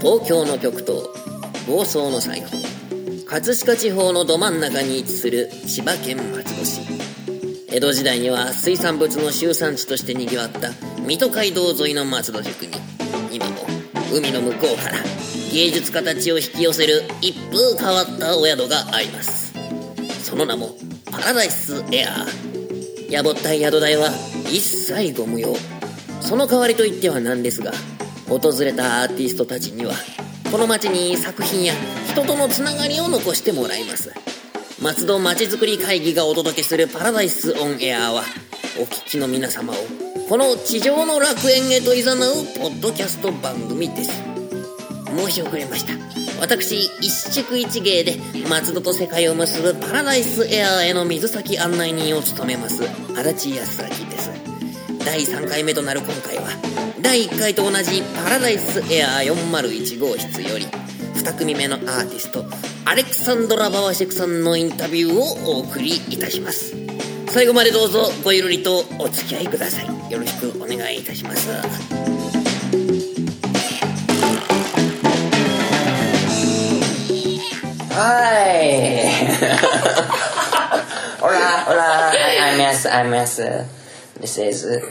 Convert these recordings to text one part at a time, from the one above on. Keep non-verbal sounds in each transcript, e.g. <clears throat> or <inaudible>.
東京の極東房総の最北葛飾地方のど真ん中に位置する千葉県松戸市。江戸時代には水産物の集産地としてにぎわった水戸街道沿いの松戸宿に海の向こうから芸術家たちを引き寄せる一風変わったお宿があります。その名もパラダイスエアー。やぼったい宿代は一切ご無用。その代わりといってはなんですが訪れたアーティストたちにはこの街に作品や人とのつながりを残してもらいます。松戸まちづくり会議がお届けするパラダイスオンエアはお聞きの皆様をこの地上の楽園へと誘うポッドキャスト番組です。申し遅れました。私一宿一芸で松戸と世界を結ぶパラダイスエアーへの水先案内人を務めます足立康明です。第3回目となる今回は第1回と同じパラダイスエアー401号室より2組目のアーティストアレクサンドラ・バワシェクさんのインタビューをお送りいたします。最後までどうぞごゆるりとお付き合いください。よろしくお願いいたします。はい。オラオラ。I'm S. I'm S. This is、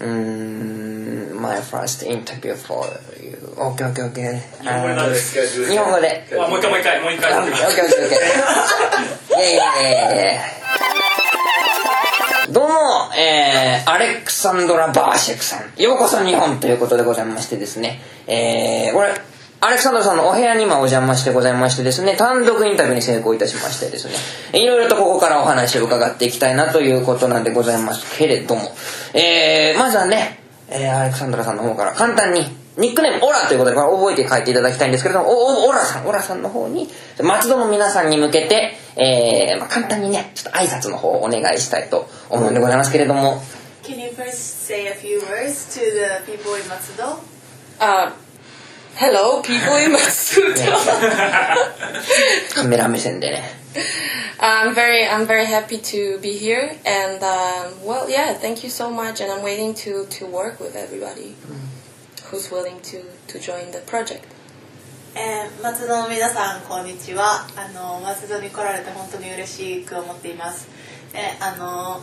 um, my first interview for you. オッケーオッケーオッケー。日本語で。日。もう一回もう一回。オッケーオッケーオッケー。<laughs> Yeah yeah. どうも、えー、アレクサンドラ・バーシェクさん。ようこそ日本ということでございましてですね。えー、これ、アレクサンドラさんのお部屋に今お邪魔してございましてですね、単独インタビューに成功いたしましてですね、いろいろとここからお話を伺っていきたいなということなんでございますけれども、えー、まずはね、えー、アレクサンドラさんの方から簡単に、ニックネーム、オラということで、これ覚えて書いていただきたいんですけれども、お、お、オラさん、オラさんの方に、松戸の皆さんに向けて、えー、まあ、簡単にね、ちょっと挨拶の方をお願いしたいと思うんでございますけれども、Can you first say a few words to the people in Matsudo? Uh, hello, people in Matsudo. カメラ目線でね。I'm very, I'm very happy to be here, and um, well, yeah, thank you so much, and I'm waiting to to work with everybody who's willing to to join the project. えー、松戸の皆さんこんにちはあの松戸に来られて本当に嬉しく思っていますであの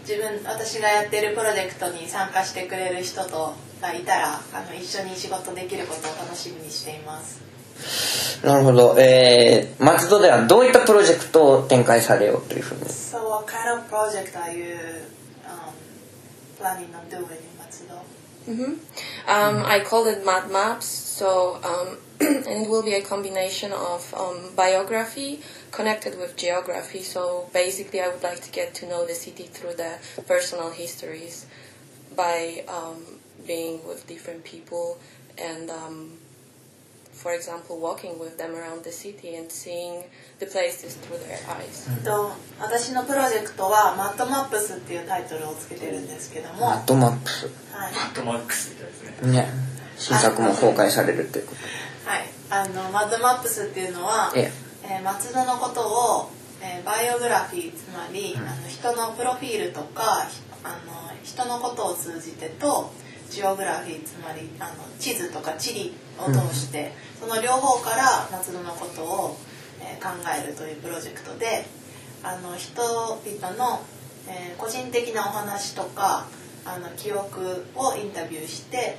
自分私がやっているプロジェクトに参加してくれる人とがいたらあの一緒に仕事できることを楽しみにしていますなるほど。えー、松戸ではどういったプロジェクトを展開されようというふうに？So what kind of project are you um, planning on doing? Matsudo? Um, I called it Mad Maps, so um, <clears throat> and it will be a combination of um, biography connected with geography. So basically, I would like to get to know the city through the personal histories by um, being with different people and, um, for example, walking with them around the city and seeing the places through their eyes. と私のプロジェクトは「マットマップス」っていうタイトルをつけてるんですけども、はい、マットマップス。マットマックスみたいですね。ね。新作も公開されるということ。はい、あのマットマップスっていうのは、ええ。ー松戸のことを、えーバイオグラフィーつまり、あの人のプロフィールとかひあの人のことを通じてとジオグラフィーつまりあの地図とか地理を通して、その両方から松戸のことを、えー考えるというプロジェクトであの人々の、えー個人的なお話とかあの記憶をインタビューして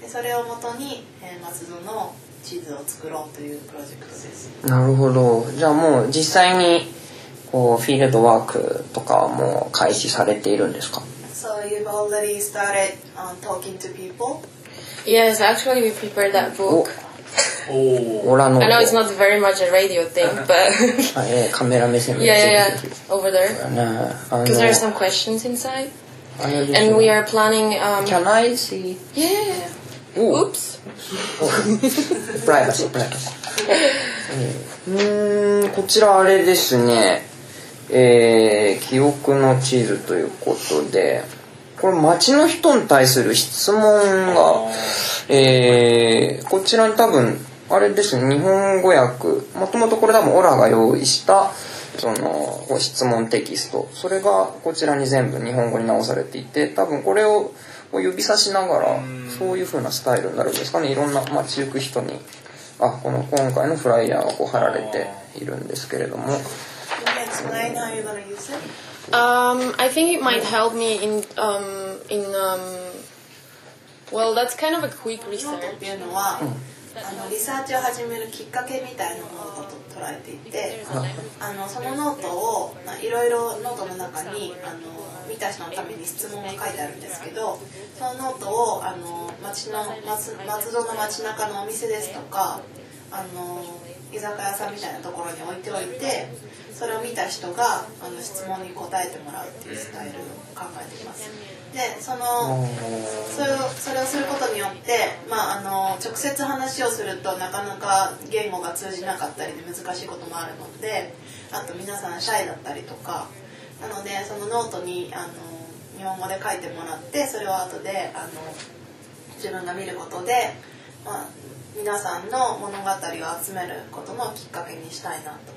でそれをもとに、えー松戸の地図を作ろうというプロジェクトです。なるほど。じゃあもう実際に、こう、フィールドワークとかはもう開始されているんですか？So you've already started um, talking to people. Yes, actually, we prepared that お book. おおオラの I know it's not very much a radio thing, but あえーカメラ目線で yeah, yeah, ぜひぜ yeah, over there. ひねあの Because there are some questions inside, あれです and we ね are planning. Um, Can I see? yeah, yeah, yeah. お Oops. プライバシープライバシーうーんこちらあれですねえー、記憶の地図ということでこれ街の人に対する質問がえー、こちらに多分、あれですね、日本語訳、もともとこれ多分オラが用意した、その、ご質問テキスト、それがこちらに全部日本語に直されていて、多分これを指さしながら、そういう風なスタイルになるんですかね、いろんな街行く人に、あ、この今回のフライヤーがこう貼られているんですけれども。Um, I think it might help me in um, in um, well, that's kind of a quick research. あのリサーチを始めるきっかけみたいなものだと捉えていてあのそのノートをいろいろノートの中にあの見た人のために質問が書いてあるんですけどそのノートをあの町の松松戸の街中のお店ですとかあの居酒屋さんみたいなところに置いておいてそれを見た人があの質問に答えてもらうっていうスタイルを考えています。でそのそれをそれをすることによって、まあ、あの直接話をするとなかなか言語が通じなかったりで難しいこともあるのであと皆さんシャイだったりとかなのでそのノートにあの日本語で書いてもらってそれを後であの自分が見ることで、まあ、皆さんの物語を集めることのきっかけにしたいなと。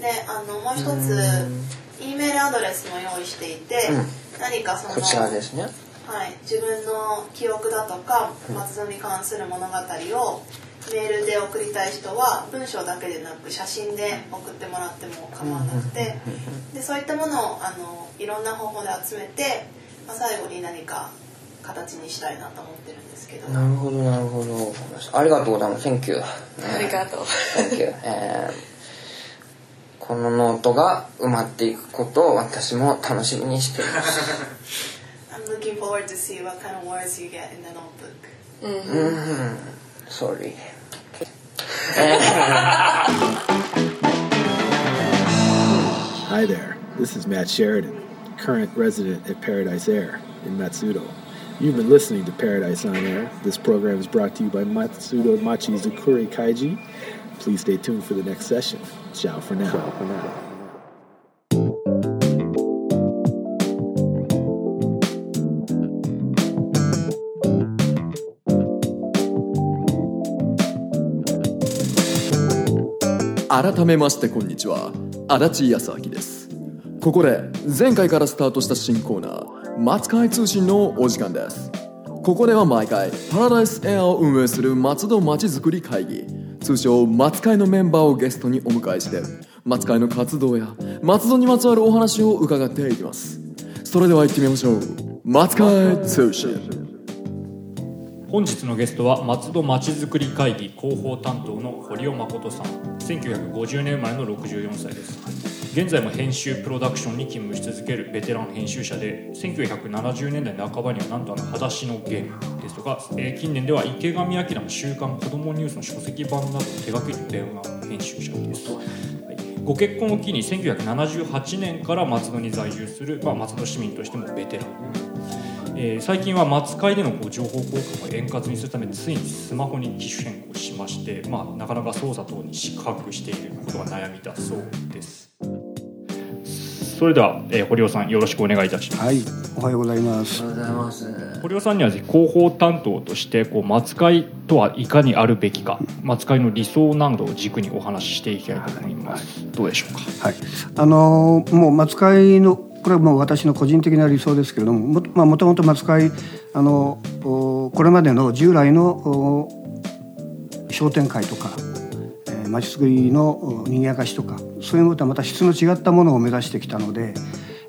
であのもう一つ E メールアドレスも用意していて、うん、何かそのこちらですね。はい、自分の記憶だとか松戸に関する物語をメールで送りたい人は文章だけでなく写真で送ってもらっても構わなくてでそういったものをあのいろん。な方法で集めて、まあ、最後に何か形にしたいなと思ってるんですけどなるほどなるほどありがとうございます Thank you ありがとう Thank you、えーこのノートが埋まっていくことを私も楽しみにしています。I'm looking forward to see what kind of words you get in the notebook. Mm-hmm. Sorry. Hi there. This is Matt Sheridan, current resident at Paradise Air in Matsudo. You've been listening to Paradise on Air. This program is brought to you by Matsudo Machi Zukuri Kaiji. Please stay tuned for the next session. Ciao for now. Ciao for now. 改めましてこんにちは足立康明ですここで前回からスタートした新コーナー松海通信のお時間です。ここでは毎回パラダイスエアを運営する松戸まちづくり会議。通称松会のメンバーをゲストにお迎えして松会の活動や松戸にまつわるお話を伺っていきます。それでは行ってみましょう。松会通信。本日のゲストは松戸まちづくり会議広報担当の堀尾誠さん。1950年生まれの64歳です。現在も編集プロダクションに勤務し続けるベテラン編集者で1970年代半ばにはなんとあの「裸足のゲーム」ですとか、えー、近年では池上彰の「週刊子どもニュース」の書籍版などを手掛ける電話編集者です、はい、ご結婚を機に1978年から松戸に在住する、まあ、松戸市民としてもベテラン。えー、最近は松会でのこう情報交換を円滑にするためについにスマホに機種変更しまして、まあ、なかなか操作等に四苦八苦していることが悩みだそうです。それでは、えー、堀尾さんよろしくお願いいたします。はいおはようございます。おはようございます。堀尾さんには広報担当としてこう松会とはいかにあるべきか松会の理想などを軸にお話ししていきたいと思います、はい、どうでしょうか？はい。あのー、もう松会のこれはもう私の個人的な理想ですけれどもも,、ともと松会あのこれまでの従来の商店会とかまち、づくりの賑やかしとかそういうものとはまた質の違ったものを目指してきたので、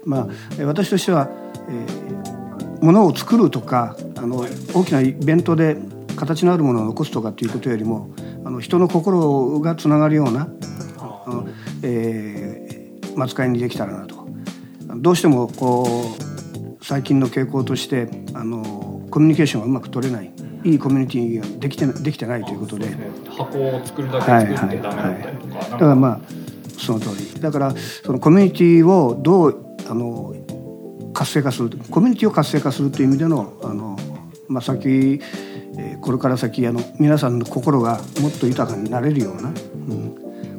まあ、私としては、えー、ものを作るとかあの大きなイベントで形のあるものを残すとかっていうことよりもあの人の心がつながるような、えー、松会にできたらなと。どうしてもこう最近の傾向としてあのコミュニケーションがうまく取れないいいコミュニティができてできてないということで。箱を作るだけ作ってダメだったりとか、はいはいはい、だからまあその通り。だからそのコミュニティをどうあの活性化するコミュニティを活性化するという意味でのあの、まあ、先これから先あの皆さんの心がもっと豊かになれるような、うん、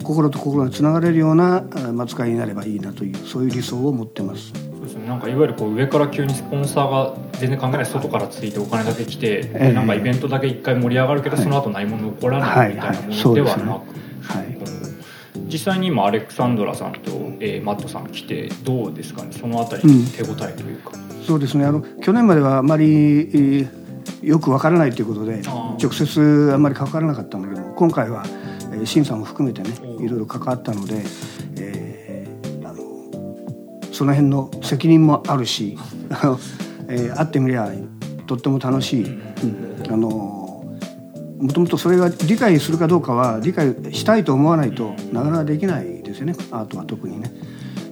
心と心がつながれるような扱いになればいいなというそういう理想を持ってます。そうですね、なんかいわゆるこう上から急にスポンサーが全然関係ない外からついてお金だけ来て、ええ。なんかイベントだけ一回盛り上がるけど、その後何も残らないみたいなものではなく、実際に今アレクサンドラさんと、えーマットさん来てどうですかね？そのあたりうん。手応えというか、そうですね。あの去年まではあまりえーよくわからないということで直接あんまり関わらなかったんだけど今回は、え審査も含めてねいろいろ関わったので、えーあのその辺の責任もあるし、<laughs> えー会ってみりゃとっても楽しい、うん。あのもともとそれが理解するかどうかは理解したいと思わないとなかなかできないですよね。アートは特にね。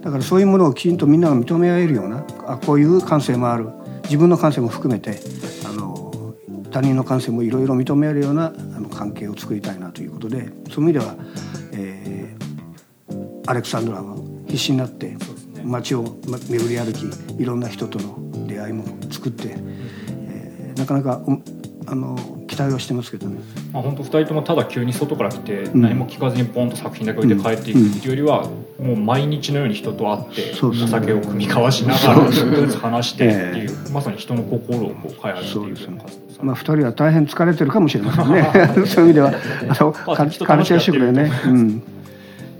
だからそういうものをきちんとみんなが認め合えるようなあこういう感性もある。自分の感性も含めてあの他人の感性もいろいろ認め合えるようなあの関係を作りたいなということでそういう意味では、えーアレクサンドラは必死になって街をま巡り歩きいろんな人との出会いも作って、えーなかなかおあの期待はしてますけどね。まあ、本当2人ともただ急に外から来てん。何も聞かずにポンと作品だけ置いて帰っていくっていうよりはもう毎日のように人と会ってお酒を酌み交わしながらちょっとずつ話してっていうまさに人の心をこう開発していうな活動をされてまあ、2人は大変疲れてるかもしれませんね。<laughs> そういう意味ではあのカルチャーショックでね、うん、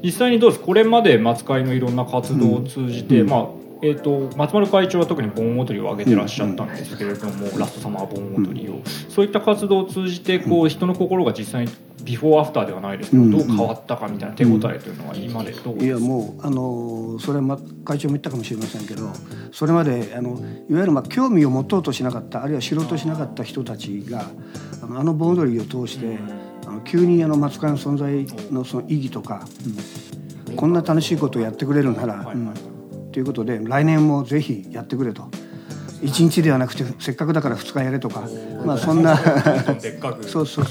実際にどうですこれまで松会のいろんな活動を通じて、うん。まあえー、と松丸会長は特に盆踊りを挙げてらっしゃったんですけれども、ラストサマー盆踊りを、そういった活動を通じてこう人の心が実際にビフォーアフターではないですけど、うん。どう変わったかみたいな手応えというのは今までどういやもうあのそれはま会長も言ったかもしれませんけどそれまであのいわゆるまあ興味を持とうとしなかったあるいは知ろうとしなかった人たちがあのあの盆踊りを通して、あの急にあの松会の存在のその意義とか、うん。こんな楽しいことをやってくれるなら、うんということで来年もぜひやってくれと。1日ではなくてせっかくだから2日やれとかまあそんなそうそう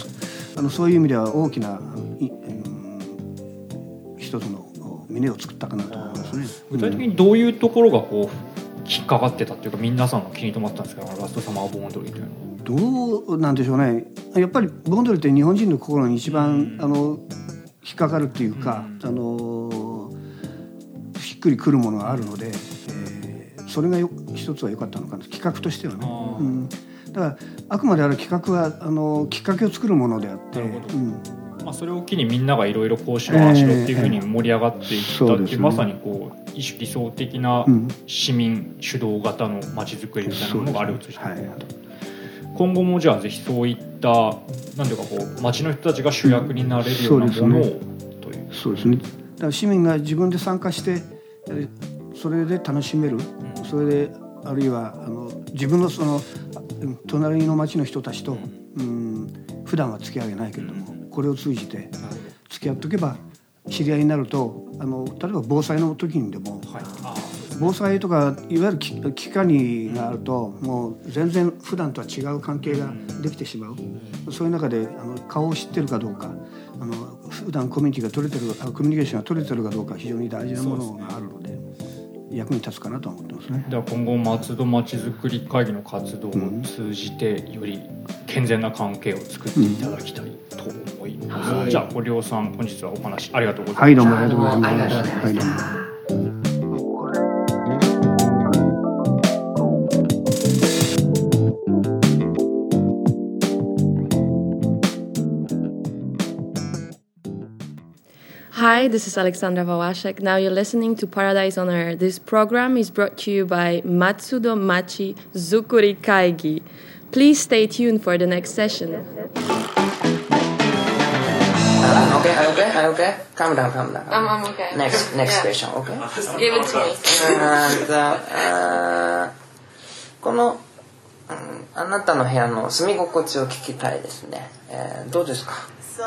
あのそういう意味では大きな、いうん一つの峰を作ったかなと思いますね。具体的にどういうところがこう引っかかってたっていうか皆さんの気に留まったんですけどラストサマー盆踊りというのは。どうなんでしょうね。やっぱり盆踊りって日本人の心に一番、あの引っかかるっていうか、あのしっくりくるものがあるので、えーそれがよ一つは良かったのかな企画としてはね。うん、だからあくまである企画はあのきっかけを作るものであって、うん。まあ、それを機にみんながいろいろこうしろああしろっていうふうに盛り上がっていったっていう,、まさにこう一種理想的なうん。市民主導型の街づくりみたいなものがあるとして、はい。今後もじゃあぜひそういったなんていうかこう街の人たちが主役になれるようなものを、そうというそうですね。だから市民が自分で参加して、えーそれで楽しめる、それであるいはあの自分のそのうん隣の町の人たちと、うん、普段は付き合いがないけれども、これを通じて付き合っておけば知り合いになると、あの例えば防災の時にでも。はい、あ防災とかいわゆる危危機管理があるともう全然普段とは違う関係ができてしまう。そういう中であの顔を知ってるかどうか普段コミュニティが取れてるあコミュニケーションが取れてるかどうか非常に大事なものがあるので役に立つかなとは思ってますね。では今後松戸まちづくり会議の活動を通じてより健全な関係を作っていただきたいと思います、じゃあご両さん本日はお話ありがとうございました、はいどうもありがとうございます。はいどうも Hi, this is Alexandra Wawaszek. Now you're listening to Paradise on Air. This program is brought to you by Matsudo Machi Zukuri Kaigi. Please stay tuned for the next session. Uh, okay, okay, okay. Calm down, calm down. I'm, I'm okay. Next, next Yeah. question, okay? <laughs> Give it to me. And, uh, この、うんあなたの部屋の住み心地を聞きたいですね。えーどうですか So,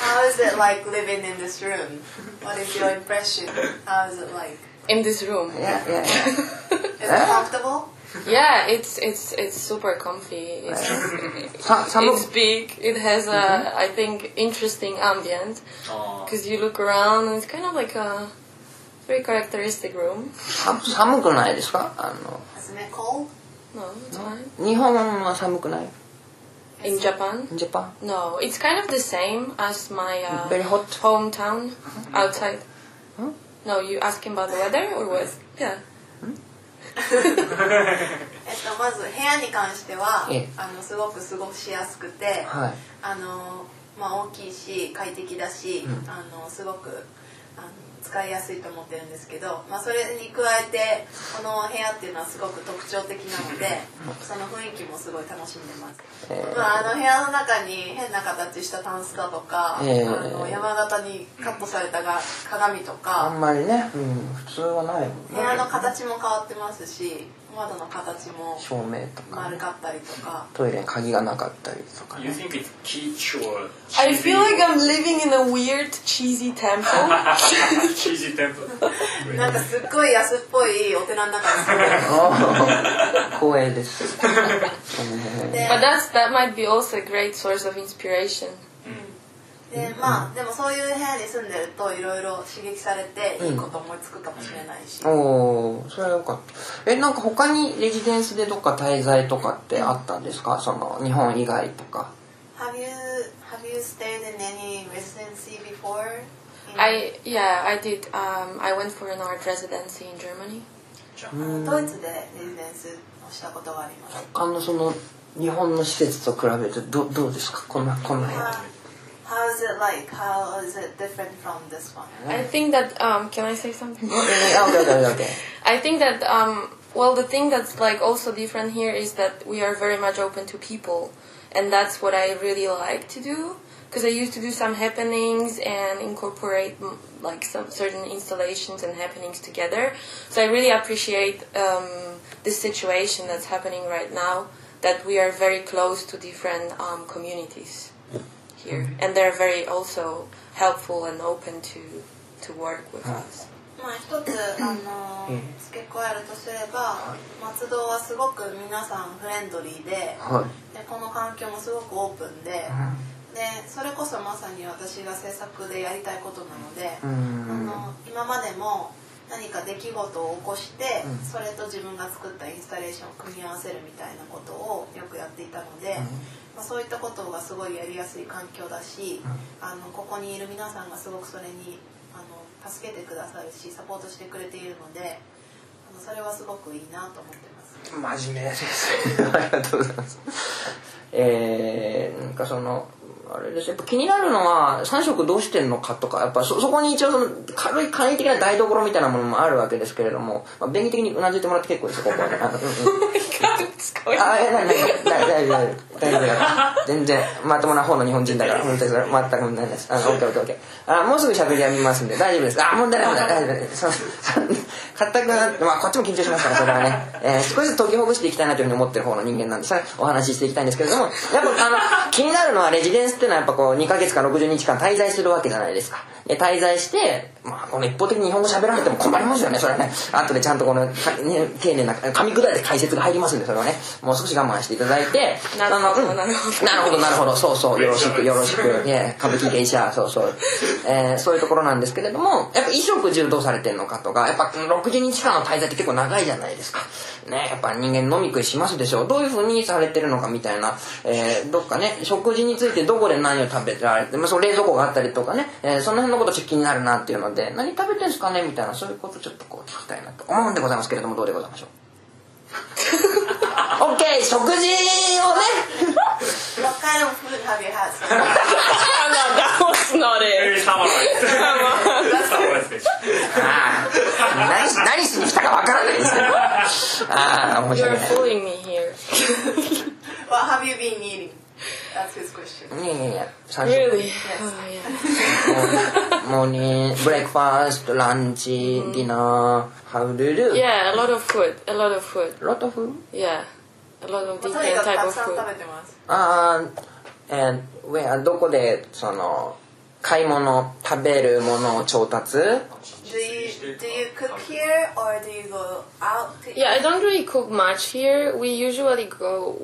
how is it like living in this room? What is your impression? How is it like? In this room. Yeah, yeah, yeah. Is it comfortable? Yeah, it's it's it's super comfy. It's, <laughs> Sa- some it's big. It has a I think interesting ambient because you look around and it's kind of like a very characteristic room. さ寒くないですかあの Isn't it cold? No, it's fine. 日本は寒くない In Japan, ジャパン no, it's kind of the same as my uh, Very hot? hometown outside. No, you asking about the weather or what? Yeah. えっと、まず部屋に関してはええあのすごく過ごしやすくて、はいあのまあ、大きいし快適だし、うんあのすごくあの使いやすいと思ってるんですけど、まあ、それに加えてこの部屋っていうのはすごく特徴的なので <laughs> その雰囲気もすごい楽しんでます、えー。まあ、あの部屋の中に変な形したタンスだとか、ええあの山形にカットされたが鏡とあかんまりね、うん、普通はないもん部屋ねの形も変わってますし窓の形も照明とか、ね、丸かったりとか。トイレに鍵がなかったりとか You ね think it's kitsch or I cheesy? feel like I'm living in a weird, cheesy temple. <laughs> cheesy temple. <laughs> なんかすっごい安っぽいお寺の中に住んでるあー光栄です、<laughs> で but that's that might be also a great source of inspiration. でまあでもそういう部屋に住んでるといろいろ刺激されていいこと思いつくかもしれないし、おおそれはよかったえなんか他にレジデンスでどっか滞在とかってあったんですか？その日本以外とか Have you have you stayed in any residency before? I yeah, I did. Um, I went for an art residency in Germany. ドイツでレジデンスをしたことがあります。他のその日本の施設と比べてどどうですかこんなこんな部屋 How how is it like? How is it different from this one? I think that um, can I say something? <laughs> えあ OK OK <laughs> OK I think that um, well, the thing that's like also different here is that we are very much open to people, and that's what I really like to do. Because I used to do some happenings and incorporate mm, like some certain installations and happenings together. So I really appreciate um, this situation that's happening right now. That we are very close to different um, communities here, and they're very also helpful and open to to work with us. まあ一つあの付け加えるとすれば松戸はすごく皆さんフレンドリーではい。でこの環境もすごくオープンででそれこそまさに私が制作でやりたいことなのでうあんの今までも何か出来事を起こしてうん。それと自分が作ったインスタレーションを組み合わせるみたいなことをよくやっていたので、まあ、そういったことがすごいやりやすい環境だしあのここにいる皆さんがすごくそれにあの助けてくださるしサポートしてくれているのであのそれはすごくいいなと思ってます。真面目です。<laughs> ありがとうございます。えー、なんかそのあれです。やっぱ気になるのは3食どうしてんのかとかやっぱそそこに一応その軽い簡易的な台所みたいなものもあるわけですけれども、まあ、便宜的にうなずいてもらって結構ですよここはねあのうんうん It's going あ、え、なになに大大丈夫、大丈夫だから。全然、まともな方の日本人だから、<laughs> 本当にそれ、全く問題ないです。あの、オッケーオッケーオッケー。あ、もうすぐ喋りやみますんで、大丈夫です。あ、問題ない問題ない、大丈夫です。硬くなって、まあ、こっちも緊張しますから、それはね。えー少しずつ解きほぐしていきたいなというふうに思ってる方の人間なんで、それお話ししていきたいんですけれども、やっぱ、あの、<laughs> 気になるのは、レジデンスっていうのは、やっぱこう、2ヶ月か60日間滞在するわけじゃないですか。で、滞在して、まあ、この一方的に日本語喋られても困りますよね、それはね。後でちゃんとこの、かね、丁寧な、噛み砕いて解説が入りますんで、それはね。もう少し我慢していただいて、なるほどうんなるほどなるほど、なるほど。そうそう、よろしく、よろしく。ね、歌舞伎芸者、そうそう。えーそういうところなんですけれども、やっぱ衣食住どうされてんのかとか、やっぱ60日間の滞在って結構長いじゃないですか。ね、やっぱ人間飲み食いしますでしょう。どういう風にされてるのかみたいな、えーどっかね、食事についてどこで何を食べられて、まあ、その冷蔵庫があったりとかね、えーその辺のことちょっと気になるなっていうので、何食べてんすかねみたいな、そういうことちょっとこう聞きたいなと思うんでございますけれども、どうでございましょう？オッケー食事をね <laughs> 何しに来たかわからないですけど <laughs> ああ面白い。You're <laughs> That's his question. いやいやいや三食 Really? Yes. Oh, yeah. モーニングブレックファーストランチディナーハウルル Yeah, a lot of food. A lot of food. ロトフ Yeah. A lot of とに different かく type た of くさん food. 食べてます。ああえー、ウェアどこでその買い物食べるものを調達 Do you do you cook here or do you go out to eat? Yeah, I don't really cook much here. We usually go.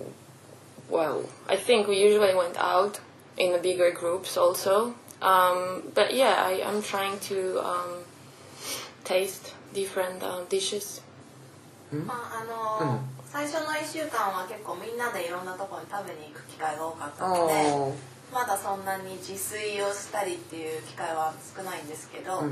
Well, I think we usually went out in the bigger groups also. Um, but yeah, I, I'm trying to um, taste different uh, dishes. まああの最初の1週間は結構みんなでいろんなところに食べに行く機会が多かったのでまだそんなに自炊をしたりっていう機会は少ないんですけど、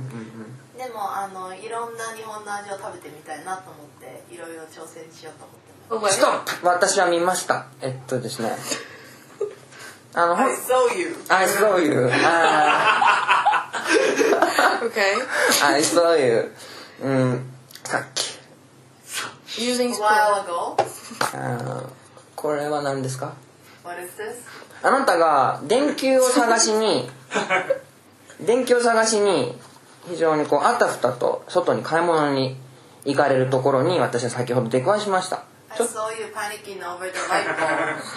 でもあのいろんな日本の味を食べてみたいなと思っていろいろ挑戦しようと思ってます。ストップ私は見ました。えっとですね。あのほん saw you. I saw you あ <laughs> Okay. ー I saw you うん。さっき。Using while ago. あー。これは何ですか？What is this? あなたが電球を探しに <laughs> 電球を探しに非常にこうあたふたと外に買い物に行かれるところに私は先ほど出くわしました I saw you panicking over the light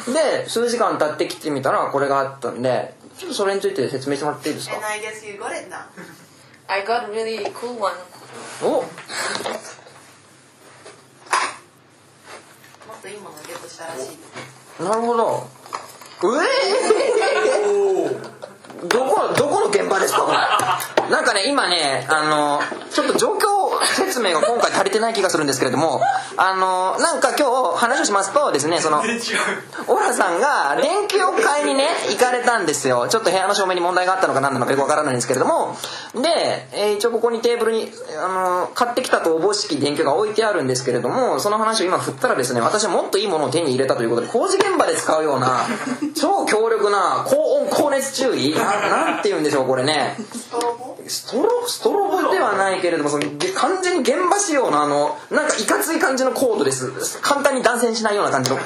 bulb. で数時間経ってきてみたらこれがあったんでちょっとそれについて説明してもらっていいですか？And I guess you got it now. I got a really cool one. おもっといいものをゲットしたらしいです。なるほどうえー、どこどこの現場ですか？これなんかね今ねあのちょっと状況説明が今回足りてない気がするんですけれどもあのなんか今日話をしますとですねそのオラさんが電球を買いにね行かれたんですよ。ちょっと部屋の照明に問題があったのか何なのかよくわからないんですけれども。で、えー一応ここにテーブルにあの買ってきたとおぼしき電球が置いてあるんですけれどもその話を今振ったらですね私はもっといいものを手に入れたということで工事現場で使うような超強力な高温高熱注意ななんて言うんでしょうこれね。ストロボ？ストロボ？ではないけれどもその完全に現場仕様のあのなんかいかつい感じのコードです簡単に断線しないような感じの、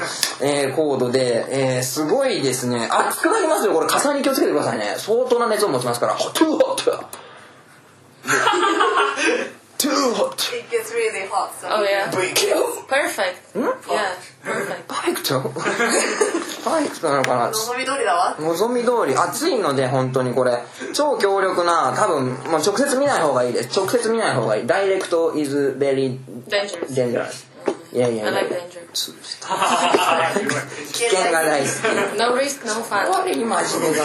えーコードで、えーすごいですね熱くなりますよこれ火災に気をつけてくださいね相当な熱を持ちますからホットホット Too hot It gets really hot. So Oh yeah. Perfect. Yeah. Perfect. <laughs> パーフェクトなのかな？望み通りだわ。望み通り。暑いので本当にこれ。超強力な多分もう直接見ない方がいいです。直接見ない方がいい。ダイレクト is very Dangerous. dangerous いやいやいや。Like danger. 危険が大好 No risk, no き fun. 我に真面目だ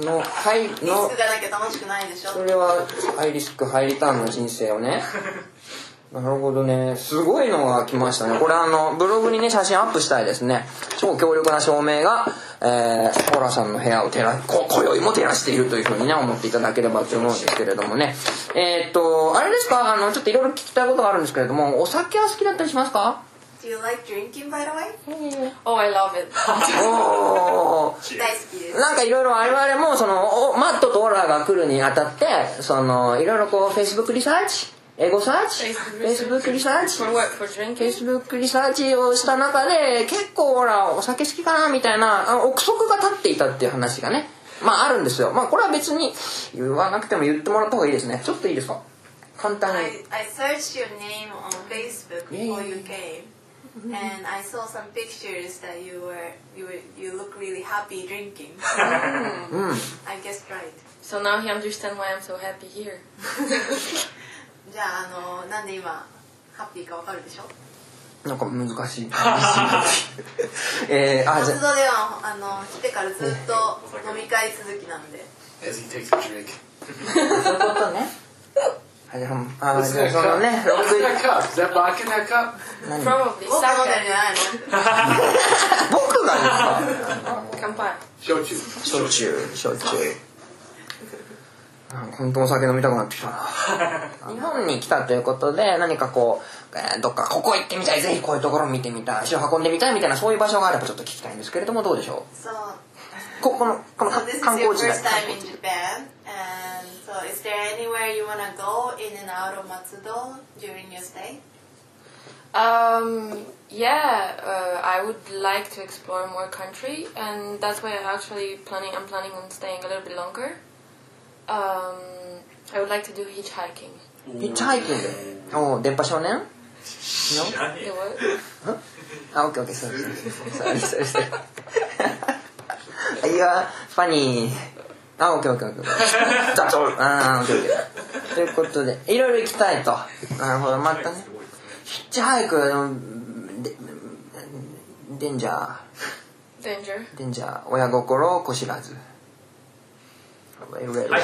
のはいリスのクがなきゃ楽しくないでしょ。それはハイリスクハイリターンの人生をねなるほどね。すごいのが来ましたね。これあのブログにね写真アップしたいですね。超強力な照明が、えー、ホラさんの部屋を照らこ今宵も照らしているというふうにね思っていただければと思うんですけれどもね。えーっとあれですか？あのちょっといろいろ聞きたいことがあるんですけれどもお酒は好きだったりしますか？Do you like drinking by the way? Oh, I love it. <laughs> <laughs> 大好きです。なんかいろいろ我々もそのおマットとオラが来るにあたってそのいろいろこう Facebook リサーチエゴサーチ Facebook リサーチ For? For? Facebook リサーチをした中で結構ほらお酒好きかなみたいな憶測が立っていたっていう話がねまああるんですよまあこれは別に言わなくても言ってもらった方がいいですねちょっといいですか簡単に I, I searched your name on Facebook before you came. And I saw some pictures that you were you were you look really happy drinking. I guessed right. So now he understands why I'm so happy here. じゃああのなんで今ハッピーかわかるでしょ？なんか難しい <laughs> えー、あじゃ松戸ではあの来てからずっと飲み会続きなんで。As he takes a drink. そういうことねあじゃああじゃあそのね What's that cup? Is that vodka in that cup? Probably. 僕飲んでるんじゃないの？僕がですか？Kampai. Shochu. 焼酎焼酎本当お酒飲みたくなってきたな。<laughs> 日本に来たということで何かこう、えー、どっかここ行ってみたい。ぜひこういうところ見てみたい。足を運んでみたいみたいなそういう場所があればちょっと聞きたいんですけれどもどうでしょう、こ,この, yeah, I would like to explore more country, and that's why I actually planning. I'm planning on staying a little bit longer. Um, I would like to do hitchhiking. ヒッチハイキングおお電波少年 No? Yeah, what? あ、オッケーオッケー、そうです。そうです、そうです。いや、ファニー。あ、オッケーオッケーオッケー。ザトル。あー、オッケーオッケー。ということで、いろいろ行きたいと。なるほど、またね。ヒッチハイク、うんでデンジャー、Danger. デンジャー、親心をこしらず。はい。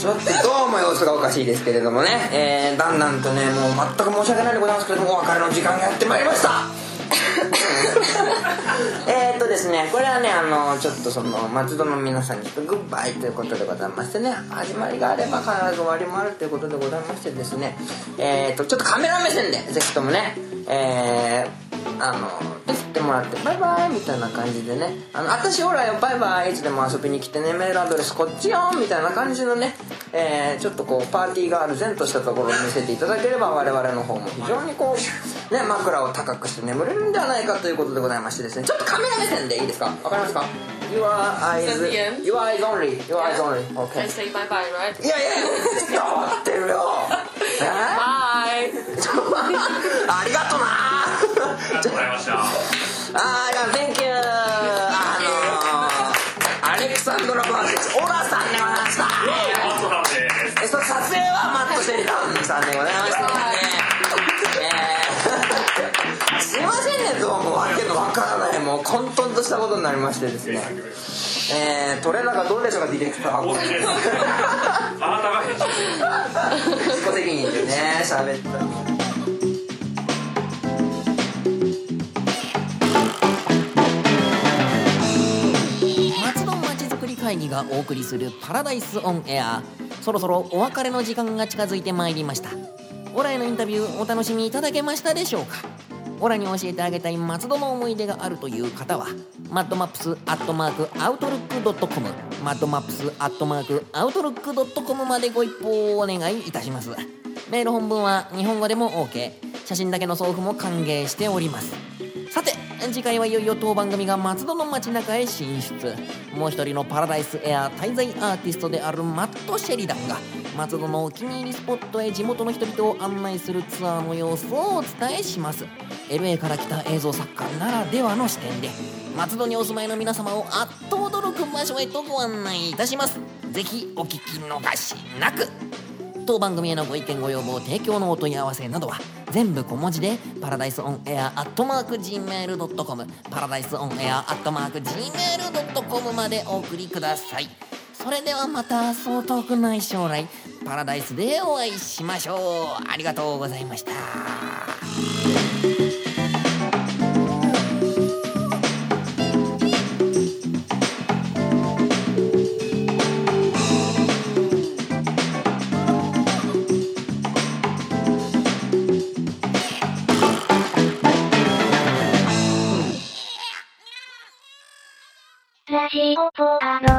ちょっとどうも様子がおかしいですけれどもね、えー、だんだんとね、もう全く申し訳ないでございますけれども、お別れの時間がやってまいりました。<laughs> えーっとですねこれはねあのちょっとその松戸の皆さんにグッバイということでございましてね始まりがあれば必ず終わりもあるということでございましてですねえーっとちょっとカメラ目線でぜひともねえー、あの手振ってもらってバイバイみたいな感じでね。あの私ほらよバイバイいつでも遊びに来てねメールアドレスこっちよみたいな感じのね、えーちょっとこうパーティーがある前としたところを見せていただければ我々の方も非常にこうね枕を高くして眠れるんではないかということでございましてですね。ちょっとカメラ目線でいいですか？わかりますか？Your eyes? Your eyes only. Your eyes only. Okay. I say bye bye, right? いやいや伝わってるよえ Bye! <laughs> ありがとながとうございました。あーいや Thank you あのー、アレクサンドラ・バーティスオラさんでございました。マットさんです。えその撮影はマット・シェリダンさんでございましたねえーすいませんねどうもわけのわからないもう混沌としたことになりましてですね。えー、トレーナーがどうでしょうかディレクターあなたが編集。自己責任でね喋った会議がお送りするパラダイスオンエア。そろそろお別れの時間が近づいてまいりました。オラへのインタビューお楽しみいただけましたでしょうか？オラに教えてあげたい松戸の思い出があるという方はmad maps アットマーク outlook ドットコム mad maps アットマーク outlook ドットコムまでご一報をお願いいたします。メール本文は日本語でも OK 写真だけの送付も歓迎しております。さて次回はいよいよ当番組が松戸の街中へ進出。もう一人のパラダイスエア滞在アーティストであるマット・シェリダンが松戸のお気に入りスポットへ地元の人々を案内するツアーの様子をお伝えします。LA から来た映像作家ならではの視点で松戸にお住まいの皆様をあっと驚く場所へとご案内いたします。ぜひお聞き逃しなく。当番組へのご意見ご要望提供のお問い合わせなどは全部小文字でパラダイスオンエアアットマーク Gmail.com パラダイスオンエアアットマーク Gmail.com までお送りください。それではまたそう遠くない将来パラダイスでお会いしましょう。ありがとうございました。ラジオポアド。